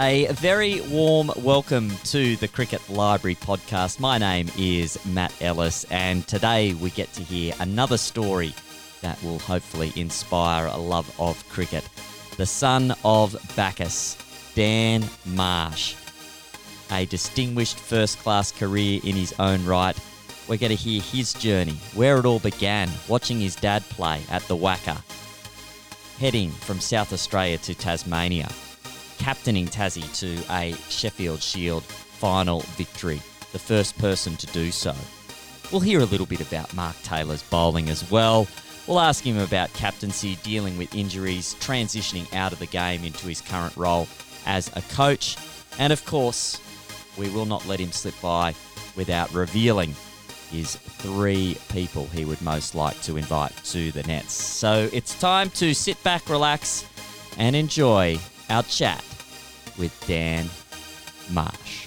A very warm welcome to the Cricket Library podcast. My name is Matt Ellis, and today we get to hear another story that will hopefully inspire a love of cricket. The son of Bacchus, Dan Marsh. A distinguished first class career in his own right. We're going to hear his journey, where it all began, watching his dad play at the WACA, heading from South Australia to Tasmania captaining Tassie to a Sheffield Shield final victory, the first person to do so. We'll hear a little bit about Mark Taylor's bowling as well. We'll ask him about captaincy, dealing with injuries, transitioning out of the game into his current role as a coach. And of course, we will not let him slip by without revealing his three people he would most like to invite to the Nets. So it's time to sit back, relax, and enjoy our chat with Dan Marsh.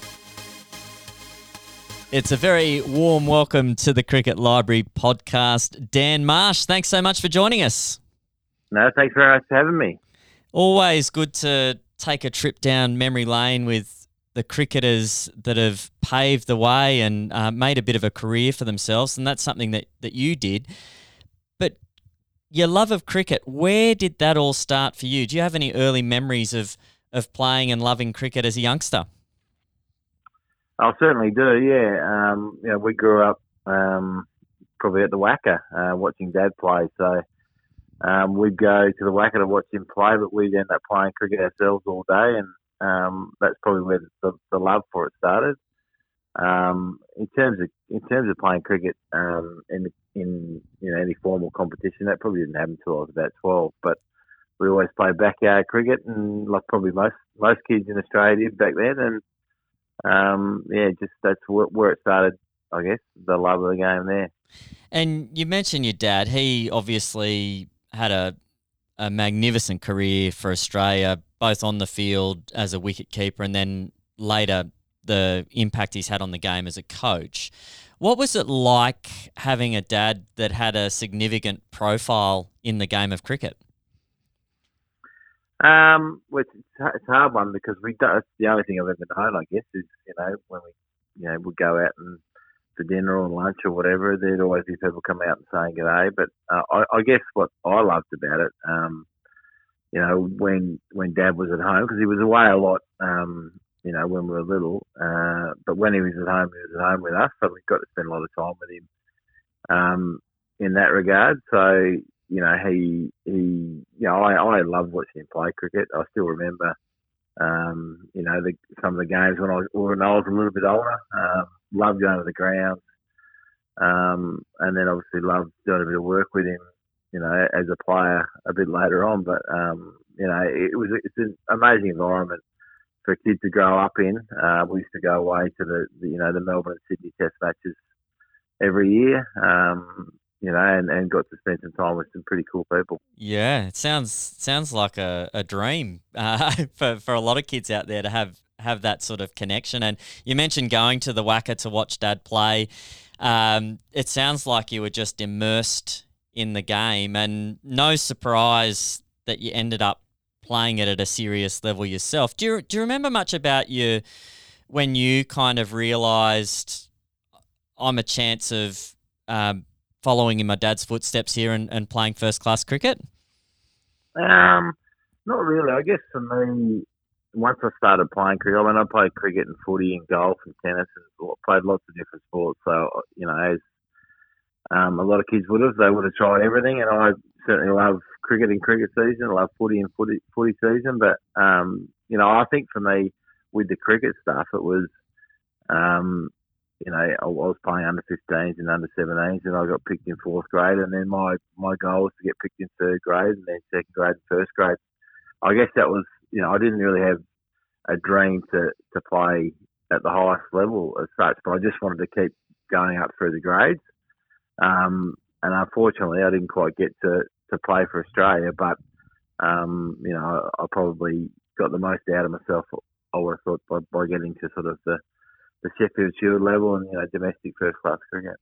It's a very warm welcome to the Cricket Library podcast. Dan Marsh, thanks so much for joining us. No, thanks very much for having me. Always good to take a trip down memory lane with the cricketers that have paved the way and uh, made a bit of a career for themselves, and that's something that, that you did. Your love of cricket, where did that all start for you? Do you have any early memories of of playing and loving cricket as a youngster? I certainly do. Yeah, um, you know, we grew up um, probably at the WACA uh, watching Dad play. So um, we'd go to the WACA to watch him play, but we'd end up playing cricket ourselves all day, and um, that's probably where the, the, love for it started. Um, in terms of in terms of playing cricket um, in in you know any formal competition, that probably didn't happen until I was about twelve. But we always played backyard cricket, and like probably most most kids in Australia did back then. And um, yeah, just that's where, where it started. I guess the love of the game there. And you mentioned your dad. He obviously had a a magnificent career for Australia, both on the field as a wicket keeper, and then later the impact he's had on the game as a coach. What was it like having a dad that had a significant profile in the game of cricket? Um, it's, it's a hard one because we. It's the only thing I've ever known, I guess, is you know when we, you know, would go out and for dinner or lunch or whatever, there'd always be people come out and saying good day. But uh, I, I guess what I loved about it, um, you know, when when Dad was at home because he was away a lot, um, you know, when we were little. Uh, but when he was at home, he was at home with us, so we got to spend a lot of time with him. Um, in that regard, so you know, he he, you know, I I loved watching him play cricket. I still remember, um, you know, the, some of the games when I was when I was a little bit older. Um, loved going to the grounds, um, and then obviously loved doing a bit of work with him, you know, as a player a bit later on. But um, you know, it was it's an amazing environment for a kid to grow up in. Uh, we used to go away to the, the you know the Melbourne and Sydney Test matches every year. Um, you know, and, and got to spend some time with some pretty cool people. Yeah, it sounds sounds like a, a dream uh, for for a lot of kids out there to have have that sort of connection. And you mentioned going to the WACA to watch Dad play. Um, it sounds like you were just immersed in the game, and no surprise that you ended up playing it at a serious level yourself. Do you do you remember much about you when you kind of realised I'm a chance of um, following in my dad's footsteps here and, and playing first class cricket? Um, not really. I guess for me, once I started playing cricket, I mean, I played cricket and footy and golf and tennis and played lots of different sports. So, you know, as um, a lot of kids would have, they would have tried everything. And I certainly love cricket and cricket season. I love footy and footy, footy season. But, um, you know, I think for me, with the cricket stuff, it was, um, you know, I was playing under 15s and under 17s, and I got picked in fourth grade. And then my my goal was to get picked in third grade, and then second grade and first grade. I guess that was, you know, I didn't really have a dream to to play at the highest level as such, but I just wanted to keep going up through the grades. Um, and unfortunately, I didn't quite get to to play for Australia, but um, you know, I, I probably got the most out of myself. I would have thought by, by getting to sort of the the Sheffield Shield level and you know domestic first class cricket.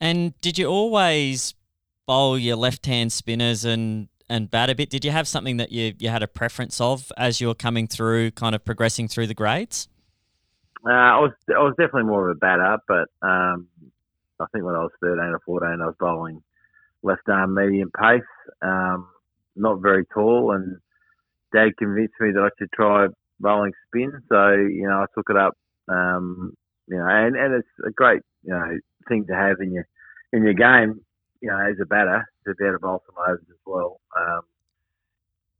And did you always bowl your left hand spinners and and bat a bit. Did you have something that you, you had a preference of as you were coming through, kind of progressing through the grades? Uh, I was I was definitely more of a batter, but um, I think when I was 13 or 14, I was bowling left arm medium pace, um, not very tall, and Dad convinced me that I should try bowling spin. So you know, I took it up. Um, you know, and, and it's a great you know thing to have in your in your game. You know, as a batter to be able to bowl some overs as well. Um,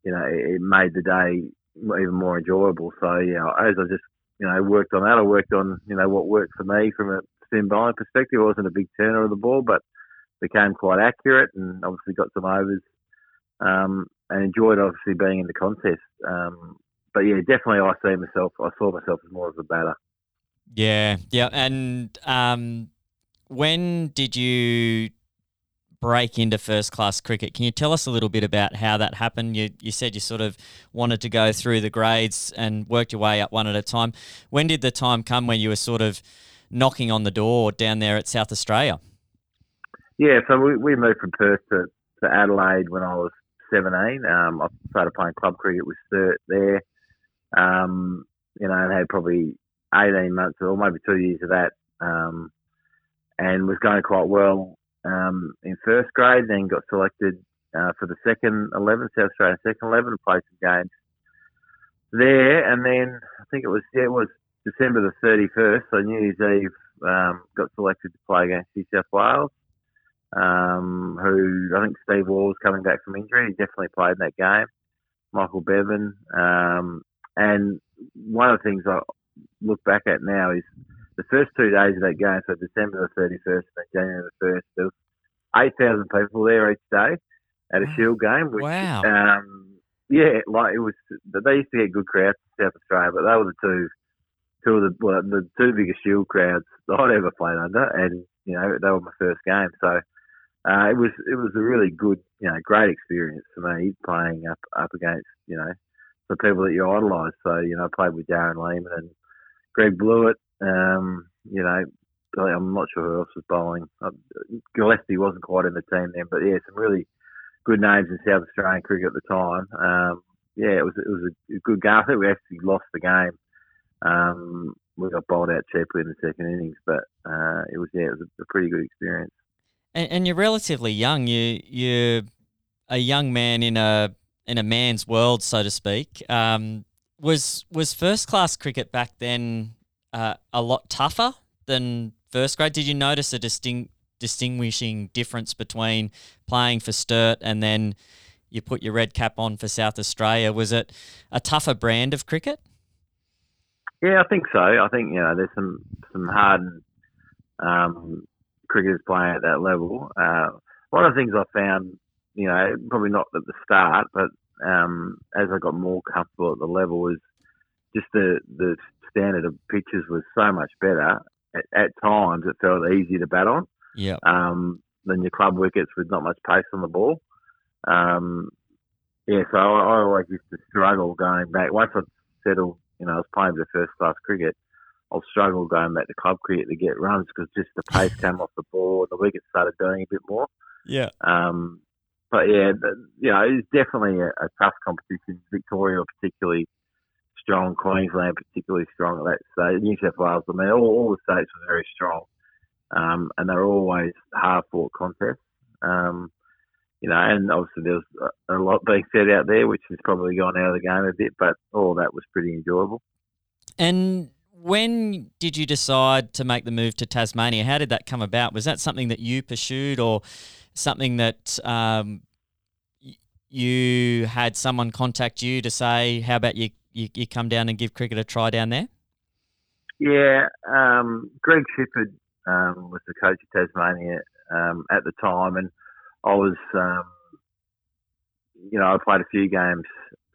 you know, it, it made the day even more enjoyable. So yeah, as I just you know worked on that, I worked on you know what worked for me from a spin bowling perspective. I wasn't a big turner of the ball, but became quite accurate and obviously got some overs um, and enjoyed obviously being in the contest. Um, but yeah, definitely I see myself. I saw myself as more of a batter. Yeah, yeah. And um, when did you break into first class cricket? Can you tell us a little bit about how that happened? You you said you sort of wanted to go through the grades and worked your way up one at a time. When did the time come when you were sort of knocking on the door down there at South Australia? Yeah, so we, we moved from Perth to, to Adelaide when I was 17. Um, I started playing club cricket with Sturt there. Um, you know, and had probably 18 months or maybe two years of that. Um, and was going quite well um, in first grade. Then got selected uh, for the second 11, South Australian second 11, and played some games there. And then I think it was yeah, it was December the 31st, so New Year's Eve, um, got selected to play against New South Wales. Um, who I think Steve Waugh was coming back from injury. He definitely played in that game. Michael Bevan. Um, and one of the things I look back at now is the first two days of that game, so December the 31st and January the 1st, there was 8,000 people there each day at a Shield game. Which, wow. Um, yeah, like it was, they used to get good crowds in South Australia, but they were the two two of the well, the two biggest Shield crowds that I'd ever played under, and you know they were my first game, so uh, it was it was a really good, you know, great experience for me playing up up against you know the people that you idolise. So you know, I played with Darren Lehmann and Greg Blewett. Um, you know, I'm not sure who else was bowling. Uh, Gillespie wasn't quite in the team then, but yeah, some really good names in South Australian cricket at the time. Um, yeah, it was it was a good game. I think we actually lost the game um, we got bowled out cheaply in the second innings, but uh, it was yeah, it was a pretty good experience. And, and, you're relatively young. You you're a young man in a in a man's world, so to speak. Um, was was first class cricket back then uh, a lot tougher than first grade? Did you notice a distinct distinguishing difference between playing for Sturt and then you put your red cap on for South Australia? Was it a tougher brand of cricket? Yeah, I think so. I think you know there's some some hardened um, cricketers playing at that level. Uh, one of the things I found, you know, probably not at the start, but um, as I got more comfortable at the level, was just the the standard of pitches was so much better. At, at times, it felt easier to bat on. Yeah. Um, than your club wickets with not much pace on the ball. Um, yeah, so I, I always used to struggle going back. Once I settled you know, I was playing the first class cricket. I'll struggle going back to club cricket to get runs because just the pace came off the ball and the wickets started doing a bit more. Yeah. Um, but yeah, but, you know, it's definitely a, a tough competition. Victoria, particularly strong. Queensland, particularly strong at that stage. New South Wales, I mean, all, all the states were very strong. Um, and they're always hard fought contests. Um, you know, and obviously there was a lot being said out there, which has probably gone out of the game a bit, but all that was pretty enjoyable. And when did you decide to make the move to Tasmania? How did that come about? Was that something that you pursued, or something that um, you had someone contact you to say, "How about you, you, you come down and give cricket a try down there"? Yeah, um, Greg Shipperd um, was the coach of Tasmania um, at the time, and I was, um, you know, I played a few games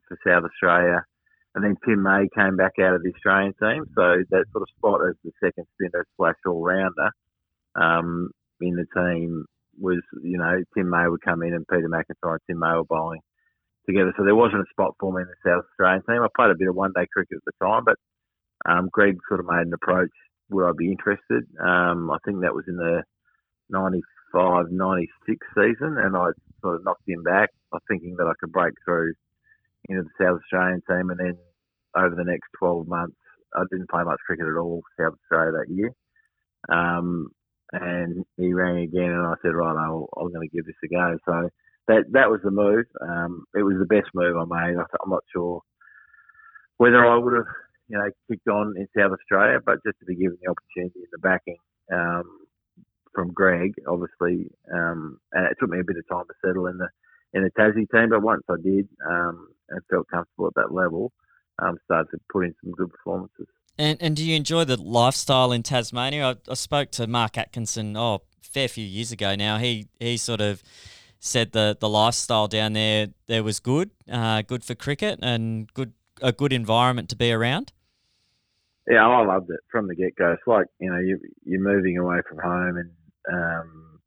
for South Australia, and then Tim May came back out of the Australian team, so that sort of spot as the second spinner slash all rounder um, in the team was, you know, Tim May would come in and Peter McIntyre and Tim May were bowling together. So there wasn't a spot for me in the South Australian team. I played a bit of one day cricket at the time, but um, Greg sort of made an approach. Would I be interested? Um, I think that was in the 95 96 season, and I sort of knocked him back. Thinking that I could break through into the South Australian team, and then over the next 12 months, I didn't play much cricket at all South Australia that year. Um, and he rang again, and I said, right, I'm, I'm going to give this a go. So that that was the move. Um, it was the best move I made. I'm not sure whether I would have, you know, kicked on in South Australia, but just to be given the opportunity and the backing um, from Greg, obviously, um, and it took me a bit of time to settle in the in the Tassie team, but once I did um, and felt comfortable at that level, um, started to put in some good performances. And and do you enjoy the lifestyle in Tasmania? I, I spoke to Mark Atkinson, oh, a fair few years ago now. He he sort of said the the lifestyle down there there was good, uh, good for cricket and good a good environment to be around. Yeah, I loved it from the get go. It's like you know you you're moving away from home and um,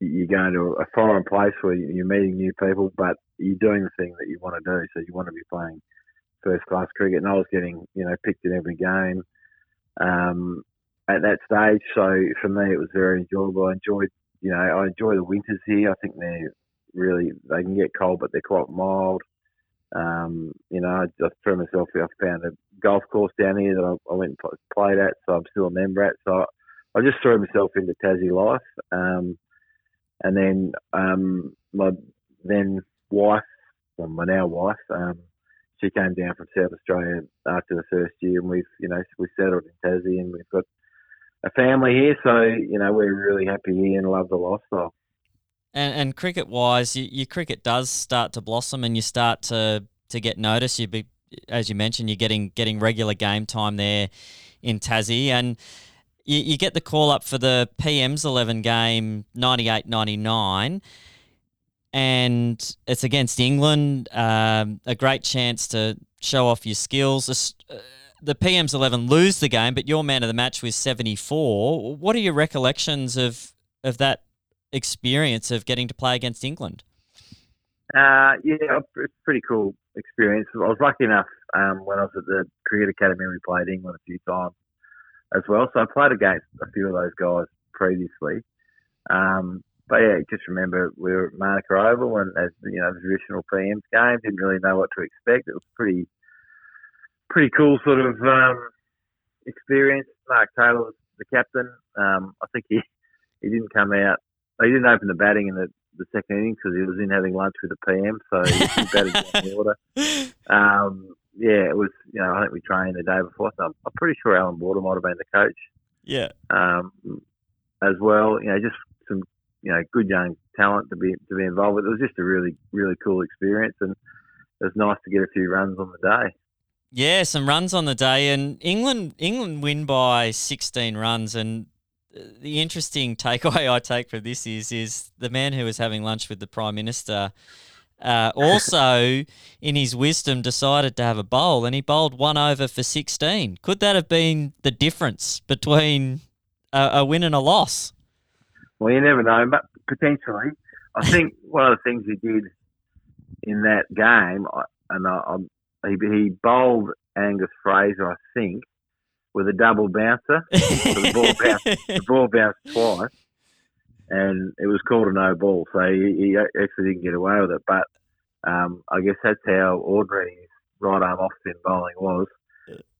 you're going to a foreign place where you're meeting new people, but you're doing the thing that you want to do. So you want to be playing first class cricket, and I was getting you know picked in every game um, at that stage. So for me, it was very enjoyable. I enjoyed you know I enjoy the winters here. I think they're really they can get cold, but they're quite mild. Um, you know, I just threw myself. I found a golf course down here that I, I went and played at, so I'm still a member at. So I, I just threw myself into Tassie life. Um, and then um, my then wife, well, my now wife, um, she came down from South Australia after the first year, and we've you know we settled in Tassie, and we've got a family here, so you know we're really happy here and love the lifestyle. And, and cricket wise, you, your cricket does start to blossom, and you start to to get noticed. You be, as you mentioned, you're getting getting regular game time there in Tassie, and you, you get the call up for the PM's 11 game 98 99 and it's against England. Um, a great chance to show off your skills. Uh, the PM's 11 lose the game, but your man of the match was 74. What are your recollections of, of that experience of getting to play against England? Uh, yeah, it's a pretty cool experience. I was lucky enough um, when I was at the Cricket Academy, we played England a few times as well. So I played against a few of those guys previously. Um, but yeah, just remember we were at Manuka Oval and as you know, the traditional PM's game, didn't really know what to expect. It was pretty, pretty cool sort of um, experience. Mark Taylor was the captain. Um, I think he he didn't come out. He didn't open the batting in the, the second innings because he was in having lunch with the PM, so he batted the order. Um, yeah, it was. You know, I think we trained the day before, so I'm, I'm pretty sure Allan Border might have been the coach. Yeah. Um, as well, you know, just you know, good young talent to be to be involved with. It was just a really really cool experience, and it was nice to get a few runs on the day. Yeah, some runs on the day, and England England win by 16 runs. And the interesting takeaway I take from this is is the man who was having lunch with the prime minister. Uh, also, in his wisdom, decided to have a bowl, and he bowled one over for 16. Could that have been the difference between a, a win and a loss? Well, you never know, but potentially. I think one of the things he did in that game, and I, I, he, he bowled Angus Fraser, I think, with a double bouncer. the, ball bounced, the ball bounced twice, and it was called a no ball. So he, he actually didn't get away with it. But um, I guess that's how ordinary his right arm off spin bowling was.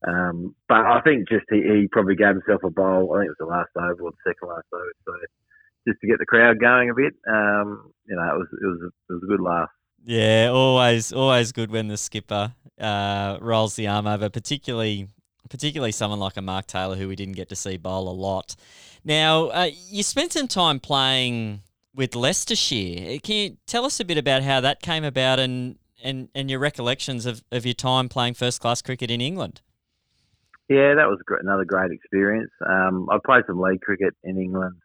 Um, but I think just he, he, probably gave himself a bowl. I think it was the last over or the second last over. So just to get the crowd going a bit. Um, you know, it was it was it was a good laugh. Yeah, always always good when the skipper uh, rolls the arm over, particularly particularly someone like a Mark Taylor who we didn't get to see bowl a lot. Now, uh, you spent some time playing with Leicestershire. Can you tell us a bit about how that came about and and, and your recollections of, of your time playing first class cricket in England? Yeah, that was another great experience. Um, I played some league cricket in England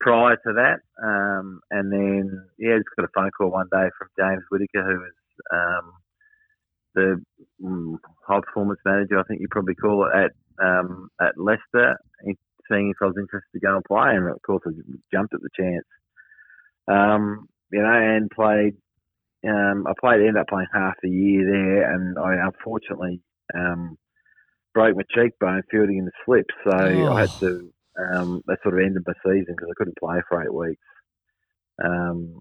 prior to that. Um, and then, yeah, just got a phone call one day from James Whitaker, who was um, the um, high performance manager, I think you probably call it, at um, at Leicester, seeing if I was interested to go and play. And of course, I jumped at the chance. Um, you know, and played. Um, I played, ended up playing half a year there, and I unfortunately broke my cheekbone fielding in the slip, so oh. I had oh. to um, they sort of ended my season because I couldn't play for eight weeks. Um,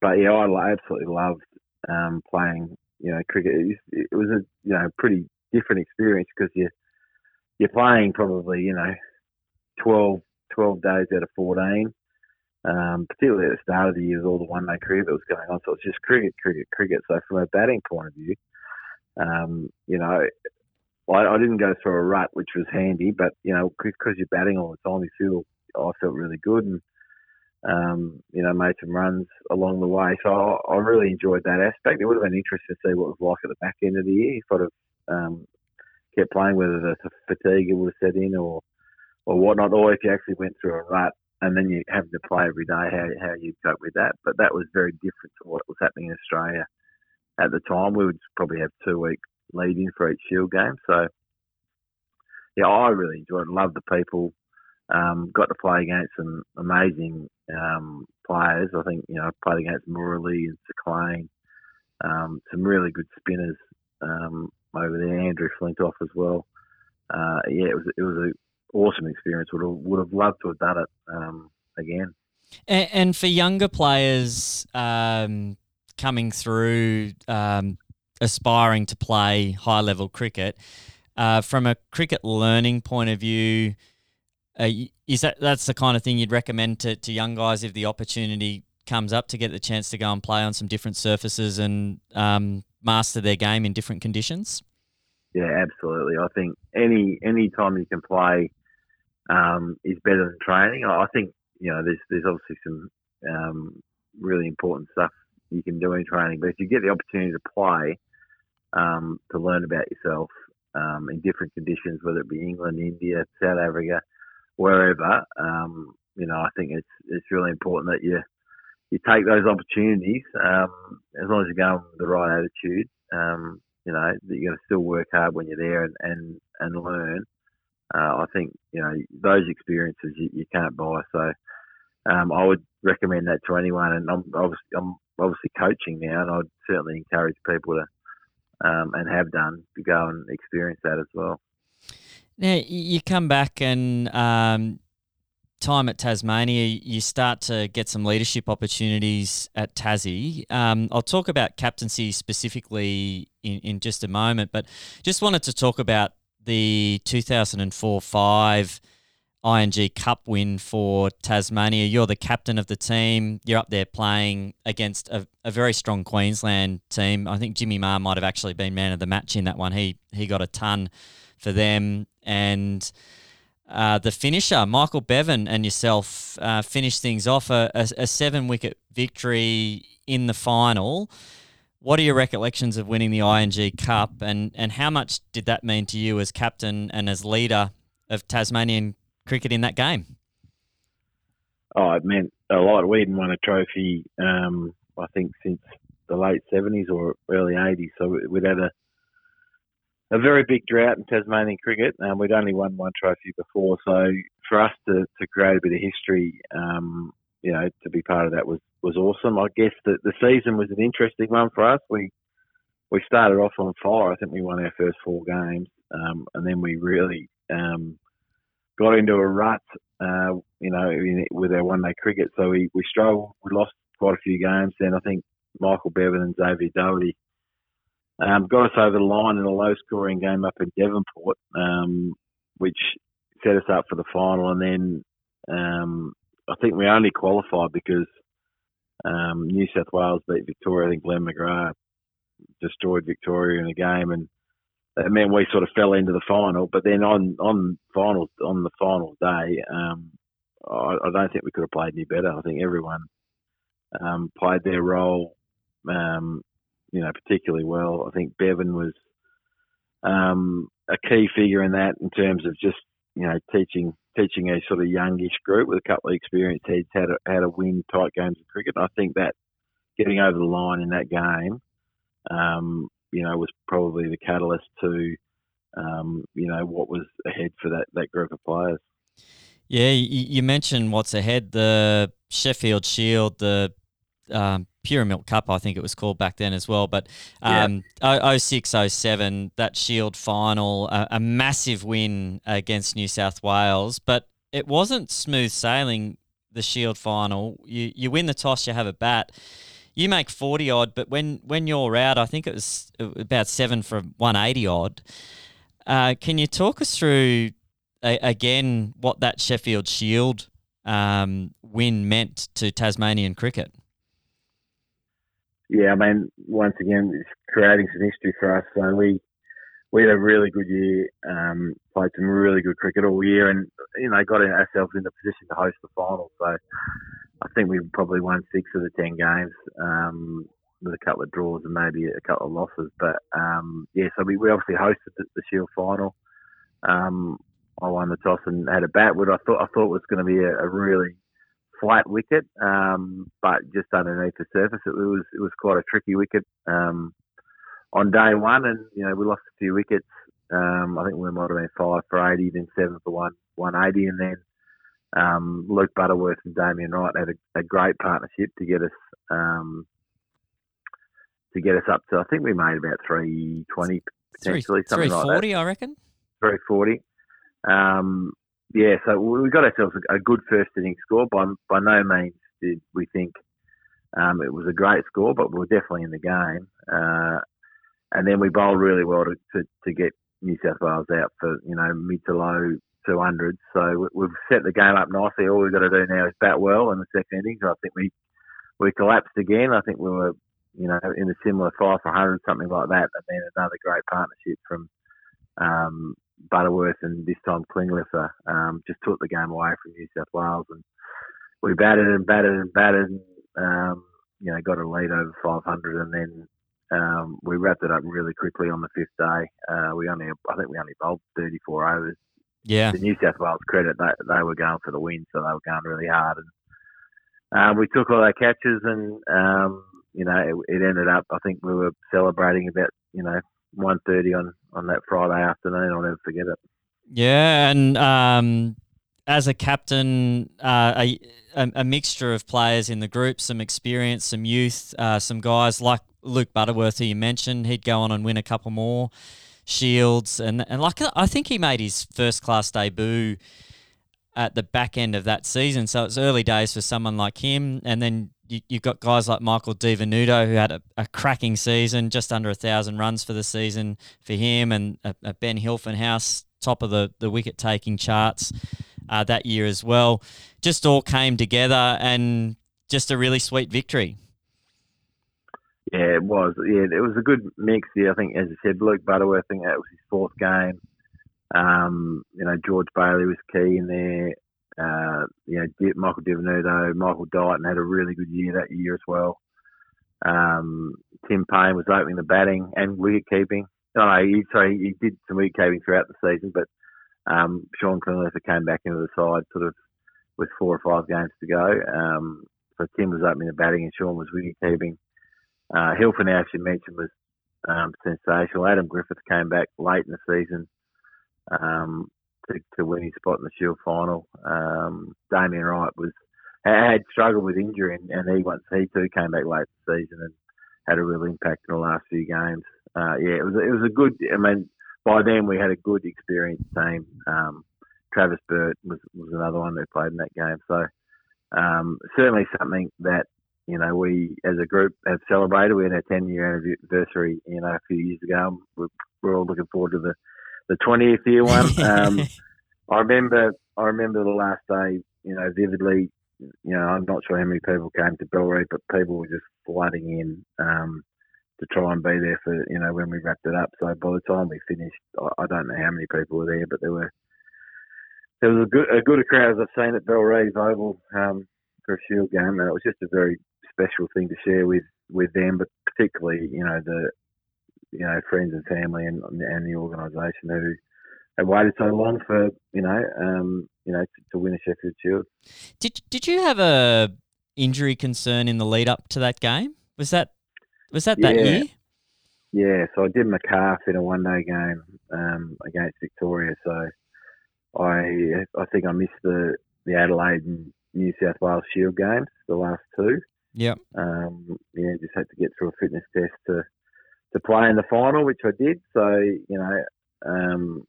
but yeah, I absolutely loved um, playing. You know, cricket. It, was a you know pretty different experience because you you're playing probably you know 12, 12 days out of fourteen. Um, particularly at the start of the year all the one day cricket that was going on. So it's just cricket, cricket, cricket. So from a batting point of view, um, you know, I, I, didn't go through a rut, which was handy, but you know, because you're batting all the time, you feel I felt really good and um, you know made some runs along the way. So I, I, really enjoyed that aspect. It would have been interesting to see what it was like at the back end of the year. Sort of um, kept playing, whether the fatigue would have set in or or whatnot, or if you actually went through a rut and then you having to play every day, how how you cope with that. But that was very different to what was happening in Australia at the time. We would probably have two week lead in for each Shield game. So yeah, I really enjoyed it. Loved the people. Um, got to play against some amazing um, players. I think you know played against Murali and Saqlain, um, some really good spinners um, over there. Andrew Flintoff as well. Uh, yeah, it was it was an awesome experience. Would have would have loved to have done it um, again. And, and, for younger players um, coming through, aspiring to play high level cricket, uh, from a cricket learning point of view uh, is that that's the kind of thing you'd recommend to, to young guys if the opportunity comes up to get the chance to go and play on some different surfaces and um, master their game in different conditions? Yeah, absolutely. I think any any time you can play um, is better than training. I think you know there's there's obviously some um, really important stuff you can do in training, but if you get the opportunity to play, um, to learn about yourself um, in different conditions, whether it be England, India, South Africa, wherever, um, you know, I think it's it's really important that you you take those opportunities um, as long as you're going with the right attitude. Um, you know, that you're going to still work hard when you're there and and, and learn. Uh, I think you know those experiences you, you can't buy. So um, I would recommend that to anyone. And I'm obviously I'm obviously coaching now, and I'd certainly encourage people to um, and have done to go and experience that as well. Now you come back and um, time at Tasmania, you start to get some leadership opportunities at Tassie. Um, I'll talk about captaincy specifically in, in just a moment, but just wanted to talk about the 2004 5 ING Cup win for Tasmania. You're the captain of the team. You're up there playing against a, a very strong Queensland team. I think Jimmy Maher might have actually been man of the match in that one. He he got a ton for them. And uh, the finisher, Michael Bevan and yourself, uh, finished things off a, a, a seven wicket victory in the final. What are your recollections of winning the ING Cup, and, and how much did that mean to you as captain and as leader of Tasmanian cricket in that game? Oh, it meant a lot. We hadn't won a trophy, um, I think, since the late 70s or early 80s. So we'd had a a very big drought in Tasmanian cricket. and we'd only won one trophy before, so for us to, to create a bit of history, um, you know, to be part of that was, was awesome. I guess that the season was an interesting one for us. We we started off on fire. I think we won our first four games, um, and then we really um, got into a rut, uh, you know, in, with our one day cricket. So we, we struggled. We lost quite a few games. Then I think Michael Bevan and Xavier Doherty um, got us over the line in a low scoring game up in Devonport, um, which set us up for the final. And then um, I think we only qualified because um, New South Wales beat Victoria. I think Glenn McGrath destroyed Victoria in a game, and that meant we sort of fell into the final. But then on on finals on the final day, um, I, I, don't think we could have played any better. I think everyone um, played their role um, you know, particularly well. I think Bevan was um, a key figure in that in terms of just you know teaching teaching a sort of youngish group with a couple of experienced heads how to how to win tight games of cricket. And I think that getting over the line in that game, um, you know, was probably the catalyst to um, you know what was ahead for that that group of players. Yeah, you mentioned what's ahead. The Sheffield Shield, the um, Pura Milk Cup, I think it was called back then as well. But um, yeah. 06, 07, that Shield final, a, a, massive win against New South Wales. But it wasn't smooth sailing, the Shield final. You, you win the toss, you have a bat. You make forty odd, but when when you're out, I think it was about seven for one eighty odd. Uh, can you talk us through a, again what that Sheffield Shield um, win meant to Tasmanian cricket? Yeah, I mean, once again, it's creating some history for us. So we we had a really good year, um, played some really good cricket all year, and you know got ourselves in the position to host the final. So I think we probably won six of the ten games. Um, with a couple of draws and maybe a couple of losses, but um, yeah, so we, we obviously hosted the, the Shield final. Um, I won the toss and had a bat. What I thought I thought was going to be a, a really flat wicket, um, but just underneath the surface, it was it was quite a tricky wicket. Um, on day one, and you know we lost a few wickets. Um, I think we might have been five for eighty, then seven for one one eighty, and then um, Luke Butterworth and Damien Wright had a, a great partnership to get us um, to get us up to. I think we made about three twenty potentially, three, something 340, like I reckon. Three forty. Um, yeah, so we got ourselves a, a good first inning score. By by no means did we think um, it was a great score, but we were definitely in the game. Uh, and then we bowled really well to, to, to get New South Wales out for you know mid to low 200s. So we've set the game up nicely. All we've got to do now is bat well in the second innings. I think we we collapsed again. I think we were you know in a similar five for 100 something like that, and then another great partnership from um, Butterworth and this time Clingeleffer um, just took the game away from New South Wales and we batted and batted and batted. And, um, you know, got a lead over 500, and then um, we wrapped it up really quickly on the fifth day. Uh, we only, I think we only bowled 34 overs. Yeah. To New South Wales credit, they, they were going for the win, so they were going really hard. And um, we took all our catches, and um, you know, it, it, ended up. I think we were celebrating about you know 1.30 on on that Friday afternoon. I'll never forget it. Yeah, and um, as a captain, uh, a, a, mixture of players in the group, some experience, some youth, uh, some guys like Luke Butterworth, who you mentioned, he'd go on and win a couple more shields, and and like I think he made his first class debut at the back end of that season, so it's early days for someone like him. And then you, have got guys like Michael Di Venuto who had a, a, cracking season, just under a thousand runs for the season for him, and a, a Ben Hilfenhaus top of the the wicket taking charts uh, that year as well. Just all came together and just a really sweet victory. Yeah, it was. Yeah, it was a good mix. Yeah, I think, as you said, Luke Butterworth, I think that was his fourth game. Um, you know, George Bailey was key in there. Uh, you know, Michael Di Venuto, Michael Dighton had a really good year that year as well. Um, Tim Paine was opening the batting and wicket keeping. No, he, sorry, he did some wicket keeping throughout the season, but um, Sean Clingeleffer came back into the side sort of with four or five games to go. Um, so Tim was opening the batting and Sean was wicket keeping. Uh, Hilfenhaus, you mentioned, was um, sensational. Adam Griffith came back late in the season um, to, to win his spot in the Shield final. Um, Damien Wright was had struggled with injury, and, and he once he too came back late in the season and had a real impact in the last few games. Uh, yeah, it was it was a good. I mean, by then we had a good experienced team. Um, Travis Birt was was another one who played in that game. So um, certainly something that you know we as a group have celebrated. We had our 10 year anniversary, you know, a few years ago. We're, we're all looking forward to the the 20th year one. Um, I remember I remember the last day, you know, vividly. You know, I'm not sure how many people came to Bellerive, but people were just flooding in um, to try and be there for you know when we wrapped it up. So by the time we finished, I, I don't know how many people were there, but there were there was a good a good crowd as I've seen at Bellerive Oval um, for a Shield game, and it was just a very special thing to share with with them, but particularly you know the you know friends and family and and the organisation who have waited so long for you know um, you know to, to, win a Sheffield Shield. Did Did you have a injury concern in the lead up to that game? Was that was that yeah. that year? Yeah, so I did my calf in a one day game um, against Victoria. So I I think I missed the the Adelaide and New South Wales Shield games, the last two. Yep. Um, yeah, just had to get through a fitness test to to play in the final, which I did. So you know, um,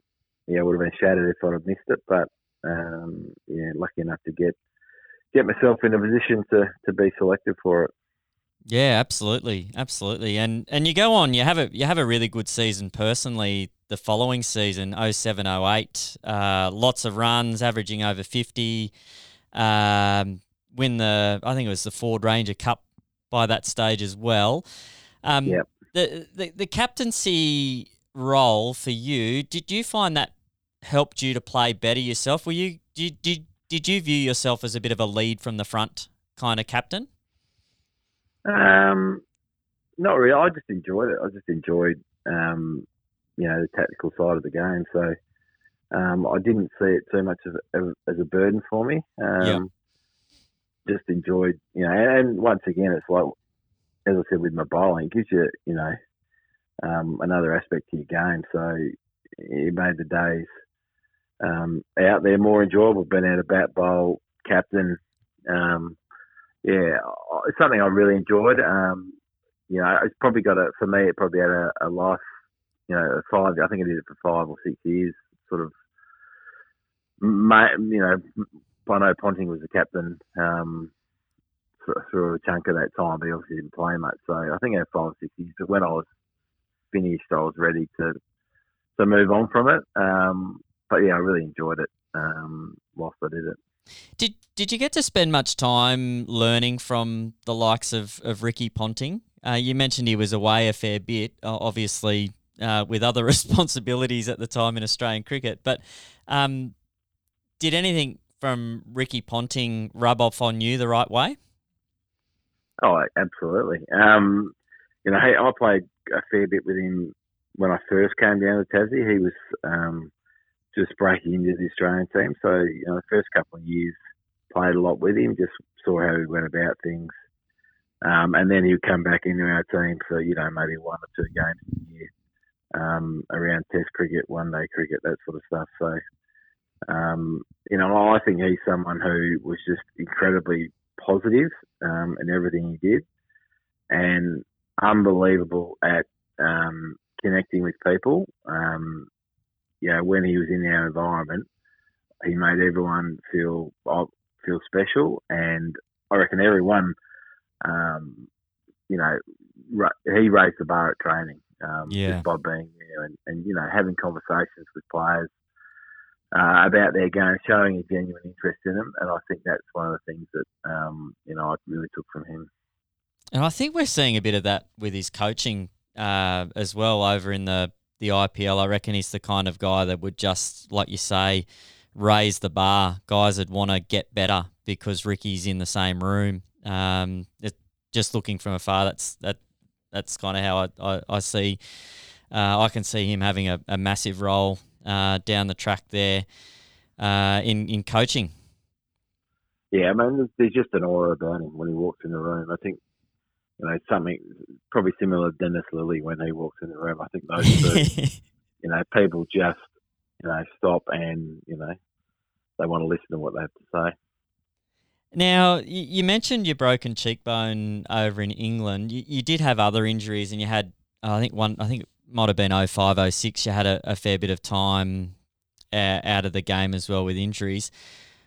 yeah, it would have been shattered if I'd have missed it. But um, yeah, lucky enough to get get myself in a position to to be selected for it. Yeah, absolutely, absolutely. And and you go on, you have a you have a really good season personally. The following season, 07, 08, uh, lots of runs, averaging over fifty. Um, win the I think it was the Ford Ranger Cup by that stage as well. Um, Yep. the, the the captaincy role for you, did you find that helped you to play better yourself? Were you did did did you view yourself as a bit of a lead from the front kind of captain? Um, not really. I just enjoyed it. I just enjoyed, um, you know, the tactical side of the game. So um, I didn't see it too much as a, as a burden for me. Um, Yeah. Just enjoyed, you know, and once again, it's like, as I said with my bowling, gives you, you know, um, another aspect to your game. So it made the days um, out there more enjoyable. Being out of bat bowl, captain, um, yeah, it's something I really enjoyed. Um, you know, it's probably got a for me. It probably had a, a life. You know, a five. I think I did it for five or six years. Sort of, ma- you know, Bono Ponting was the captain um, through, a chunk of that time, but he obviously didn't play much. So I think I had five or six years. But when I was finished, I was ready to to move on from it. Um, but yeah, I really enjoyed it um, whilst I did it. Did did you get to spend much time learning from the likes of, of Ricky Ponting? Uh, you mentioned he was away a fair bit, obviously uh, with other responsibilities at the time in Australian cricket. But um, did anything from Ricky Ponting rub off on you the right way? Oh, absolutely. Um, you know, hey, I played a fair bit with him when I first came down to Tassie. He was um, just breaking into the Australian team, so you know, the first couple of years played a lot with him. Just saw how he went about things, um, and then he'd come back into our team for you know maybe one or two games a year um, around Test cricket, one day cricket, that sort of stuff. So. Um, you know, I think he's someone who was just incredibly positive um, in everything he did, and unbelievable at um, connecting with people. Um, you know, when he was in our environment, he made everyone feel uh, feel special, and I reckon everyone, um, you know, he raised the bar at training. Um, Yeah. just by being there and, and you know having conversations with players uh, about their game, showing a genuine interest in them, and I think that's one of the things that um, you know I really took from him. And I think we're seeing a bit of that with his coaching uh, as well over in the, the IPL. I reckon he's the kind of guy that would just, like you say, raise the bar. Guys would want to get better because Ricky's in the same room. Um, it, just looking from afar, that's that that's kind of how I, I, I see. Uh, I can see him having a, a massive role uh, down the track there uh, in in coaching. Yeah, I mean, there's, there's just an aura about him when he walks in the room. I think you know something probably similar to Dennis Lillee when he walks in the room. I think those two, you know, people just you know stop and you know they want to listen to what they have to say. Now, you mentioned your broken cheekbone over in England. You, you did have other injuries, and you had, I think one, I think might have been 05, 06. You had a, a fair bit of time uh, out of the game as well with injuries.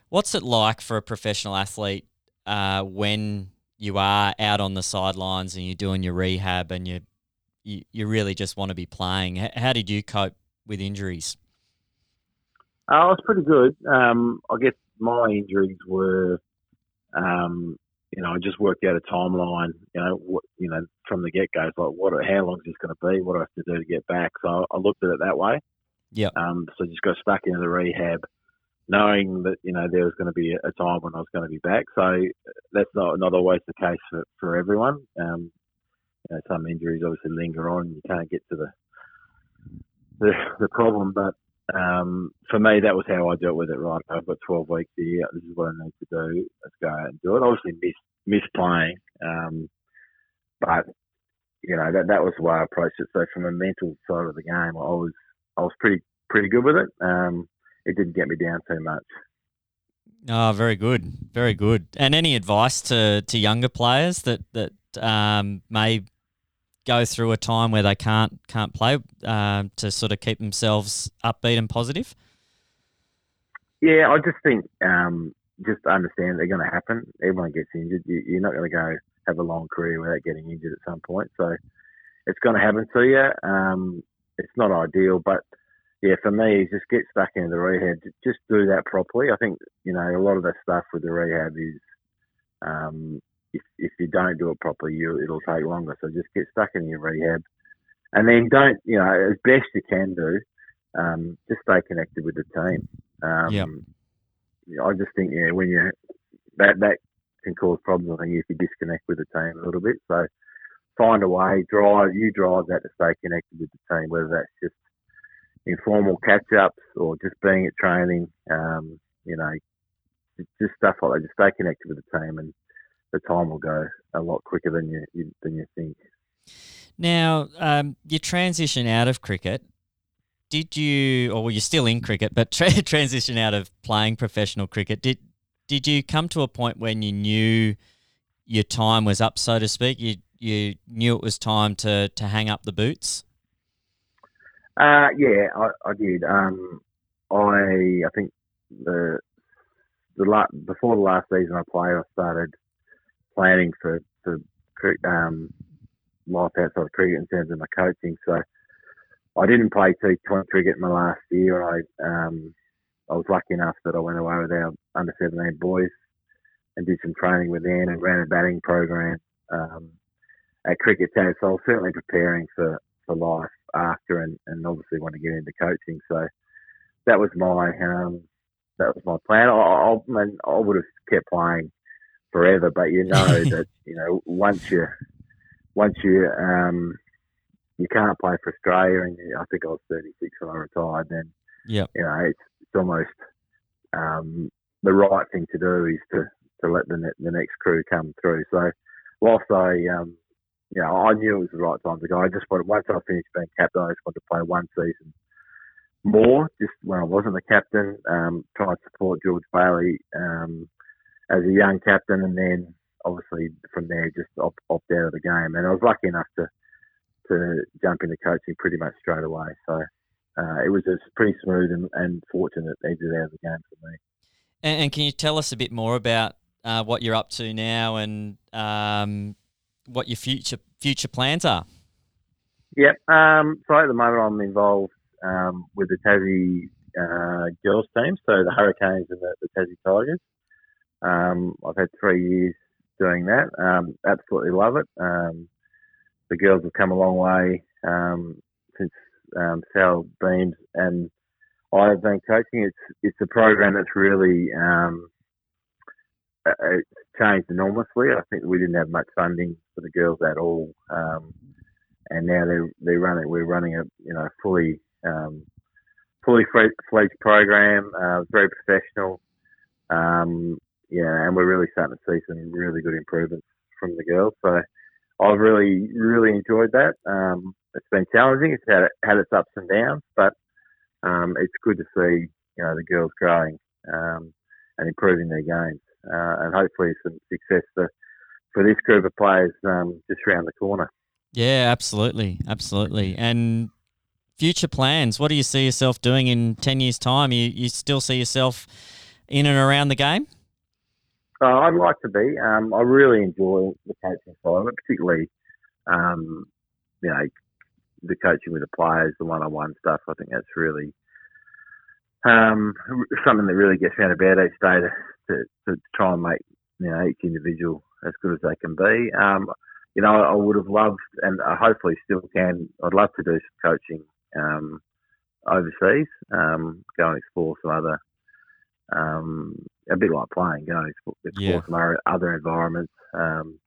What's it like for a professional athlete uh, when you are out on the sidelines and you're doing your rehab and you you, you really just want to be playing? How did you cope with injuries? Uh, I was pretty good. Um, I guess my injuries were, um, you know, I just worked out a timeline. You know, what, you know, from the get go, it's like, what? How long is this going to be? What do I have to do to get back? So I looked at it that way. Yep. Um, so just got stuck into the rehab, knowing that you know there was going to be a time when I was going to be back. So that's not not always the case for for everyone. Um, you know, some injuries obviously linger on, you can't get to the the, the problem. But um, for me, that was how I dealt with it. Right, I've got 12 weeks here. This is what I need to do. Let's go out and do it. Obviously, miss miss playing, um, but you know that that was the way I approached it. So from a mental side of the game, I was I was pretty pretty good with it. Um, it didn't get me down too much. Oh, very good, very good. And any advice to, to younger players that that um, may go through a time where they can't can't play uh, to sort of keep themselves upbeat and positive? Yeah, I just think um, just understand they're going to happen. Everyone gets injured. You, you're not going to go have a long career without getting injured at some point. So it's going to happen to you. Um, it's not ideal, but yeah, for me, just get stuck into the rehab. Just do that properly. I think you know a lot of the stuff with the rehab is um, if if you don't do it properly, you it'll take longer. So just get stuck in your rehab, and then don't you know as best you can do. Um, just stay connected with the team. Um, yep. I just think yeah, when you that that can cause problems. I think if you disconnect with the team a little bit, so find a way, drive you drive that to stay connected with the team, whether that's just informal catch ups or just being at training. Um, you know, just stuff like that. Just stay connected with the team, and the time will go a lot quicker than you, you than you think. Now, um, you transition out of cricket. Did you, or well, you're still in cricket, but tra- transition out of playing professional cricket? Did did you come to a point when you knew your time was up, so to speak? You you knew it was time to to hang up the boots. Uh, yeah, I, I did. Um, I I think the the la- before the last season I played, I started planning for for um, life outside of cricket in terms of my coaching. So I didn't play T20 cricket in my last year. I um, I was lucky enough that I went away with our under 17 boys and did some training with them and ran a batting program um, at Cricket Town. So I was certainly preparing for, for life after and, and obviously want to get into coaching. So that was my um, that was my plan. I, I, I would have kept playing forever, but you know that you know once you once you um, you can't play for Australia, and I think I was 36 when I retired. Then yeah, you know it's, it's almost um, the right thing to do is to, to let the ne- the next crew come through. So whilst I um, you know, I knew it was the right time to go. I just wanted, once I finished being captain, I just wanted to play one season more, just when I wasn't the captain, um, try and support George Bailey um, as a young captain, and then obviously from there just opt, opt out of the game. And I was lucky enough to to jump into coaching pretty much straight away. So uh, it was just pretty smooth and, and fortunate exit out of the game for me. And, and, can you tell us a bit more about uh, what you're up to now and um, what your future future plans are. Yep. Um, so at the moment, I'm involved um, with the Tassie uh, girls team, so the Hurricanes and the, the Tassie Tigers. Um, I've had three years doing that. Um, absolutely love it. Um, the girls have come a long way um, since um, Sal Beams and I have been coaching. It's it's a program that's really um, it's changed enormously. I think we didn't have much funding for the girls at all, and now they're they running. We're running a you know fully fully fledged program, uh, very professional. Um, yeah, and we're really starting to see some really good improvements from the girls. So I've really really enjoyed that. Um, it's been challenging. It's had had its ups and downs, but um, it's good to see you know the girls growing um, and improving their games uh, and hopefully some success for, for this group of players um, just around the corner. Yeah, absolutely, absolutely. And future plans? What do you see yourself doing in ten years' time? You you still see yourself in and around the game? Uh, I'd like to be. Um, I really enjoy the coaching side of it, particularly, um, you know, the coaching with the players, the one-on-one stuff. I think that's really um, something that really gets around about each day to, to, to try and make you know each individual as good as they can be. Um, you know, I would have loved, and I hopefully still can. I'd love to do some coaching um, overseas, um, go and explore some other, um, a bit like playing, go explore yeah. some other environments. Um,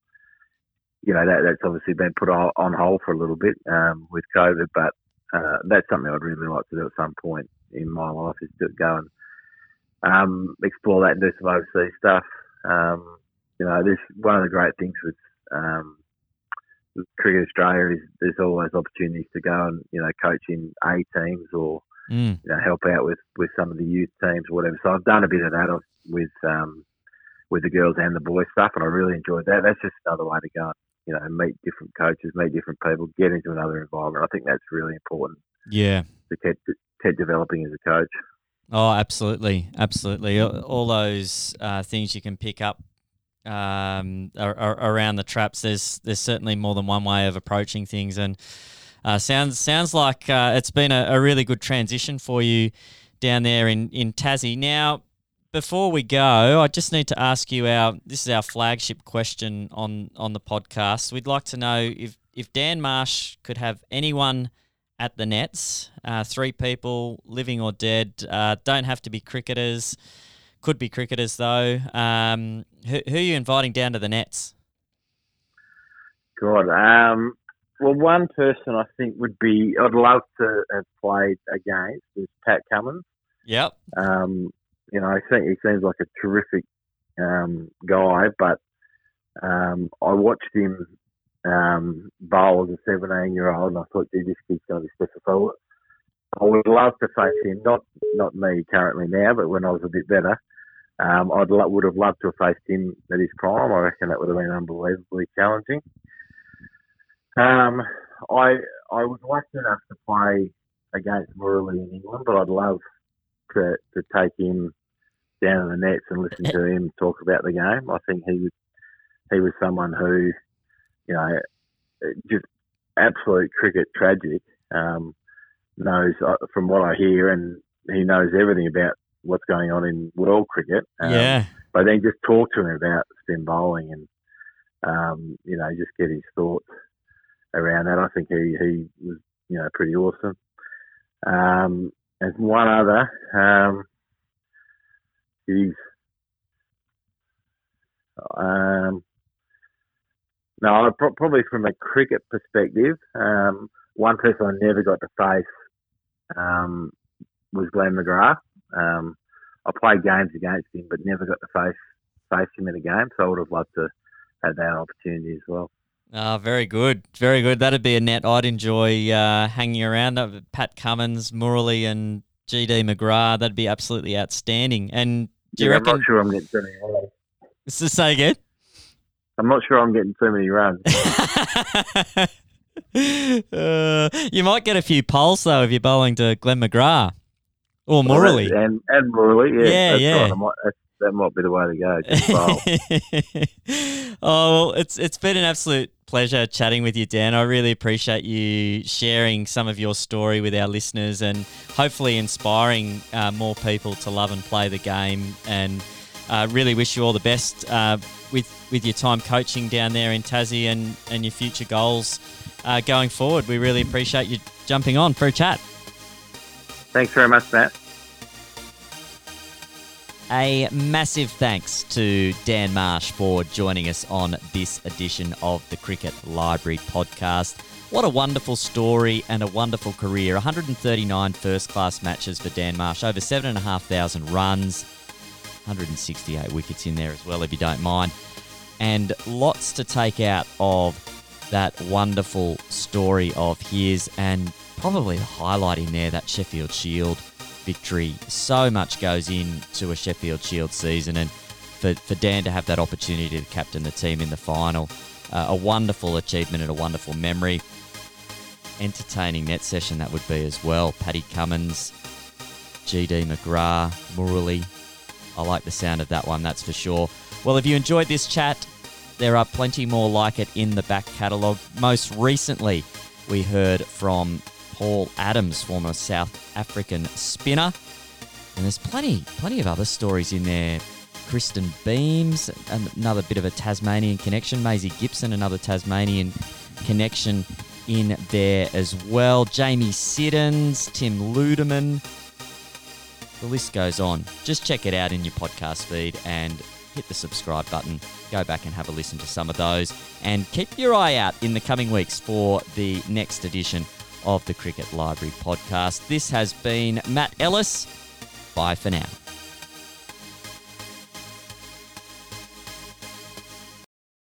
you know, that, that's obviously been put on hold for a little bit um, with COVID, but uh, that's something I'd really like to do at some point in my life is to go and um, explore that and do some overseas stuff. Um, you know, this one of the great things with, um, with Cricket Australia is there's always opportunities to go and you know coach in A teams or mm. you know help out with, with some of the youth teams or whatever. So I've done a bit of that with um, with the girls and the boys stuff, and I really enjoyed that. That's just another way to go. You know, meet different coaches, meet different people, get into another environment. I think that's really important. Yeah, to keep keep developing as a coach. Oh, absolutely, absolutely. All those uh, things you can pick up um, ar- ar- around the traps. There's there's certainly more than one way of approaching things, and uh, sounds sounds like uh, it's been a, a, really good transition for you down there in in Tassie. Now, before we go, I just need to ask you our this is our flagship question on on the podcast. We'd like to know if if Dan Marsh could have anyone at the nets, uh, three people, living or dead, uh, don't have to be cricketers. Could be cricketers though. Um, who, who, are you inviting down to the nets? God, um, well, one person I think would be I'd love to have played against is Pat Cummins. Yep. Um, you know, I think he seems like a terrific um, guy, but um, I watched him um, bowl as a 17 year old, and I thought, gee, this kid's going to be special. I would love to face him, not not me currently now, but when I was a bit better. Um, I lo- would have loved to have faced him at his prime. I reckon that would have been unbelievably challenging. Um, I I was lucky enough to play against Murali in England, but I'd love to to take him down in the nets and listen to him talk about the game. I think he was he was someone who, you know, just absolute cricket tragic. Um, knows uh, from what I hear, and he knows everything about what's going on in world cricket. Um, yeah. But then just talk to him about spin bowling and, um, you know, just get his thoughts around that. I think he, he was, you know, pretty awesome. Um, and one other, um, he's, um, no, probably from a cricket perspective, um, one person I never got to face um, was Glenn McGrath. Um, I played games against him, but never got to face face him in a game. So I would have loved to have that opportunity as well. Ah, very good, very good. That'd be a net I'd enjoy uh, hanging around. Pat Cummins, Murali, and GD McGrath. That'd be absolutely outstanding. And do you reckon? I'm not sure I'm getting too many runs. So say again. I'm not sure I'm getting too many runs. uh, you might get a few poles though if you're bowling to Glenn McGrath or Morley and and Murali, yeah, yeah, yeah. Right. Might, that might be the way to go. oh, well, it's it's been an absolute pleasure chatting with you, Dan. I really appreciate you sharing some of your story with our listeners and hopefully inspiring uh, more people to love and play the game. And uh, really wish you all the best uh, with with your time coaching down there in Tassie and and your future goals uh, going forward. We really appreciate you jumping on for a chat. Thanks very much, Matt. A massive thanks to Dan Marsh for joining us on this edition of the Cricket Library podcast. What a wonderful story and a wonderful career. 139 first class matches for Dan Marsh, over 7,500 runs, 168 wickets in there as well, if you don't mind. And lots to take out of that wonderful story of his, and probably the highlight in there that Sheffield Shield victory. So much goes into a Sheffield Shield season, and for, for Dan to have that opportunity to captain the team in the final, uh, a wonderful achievement and a wonderful memory. Entertaining net session that would be as well. Paddy Cummins, GD McGrath, Murali. I like the sound of that one, that's for sure. Well, if you enjoyed this chat, there are plenty more like it in the back catalogue. Most recently, we heard from Paul Adams, former South African spinner. And there's plenty, plenty of other stories in there. Kristen Beams, another bit of a Tasmanian connection. Maisie Gibson, another Tasmanian connection in there as well. Jamie Siddons, Tim Ludeman. The list goes on. Just check it out in your podcast feed and hit the subscribe button, go back and have a listen to some of those, and keep your eye out in the coming weeks for the next edition of the Cricket Library podcast. This has been Matt Ellis. Bye for now.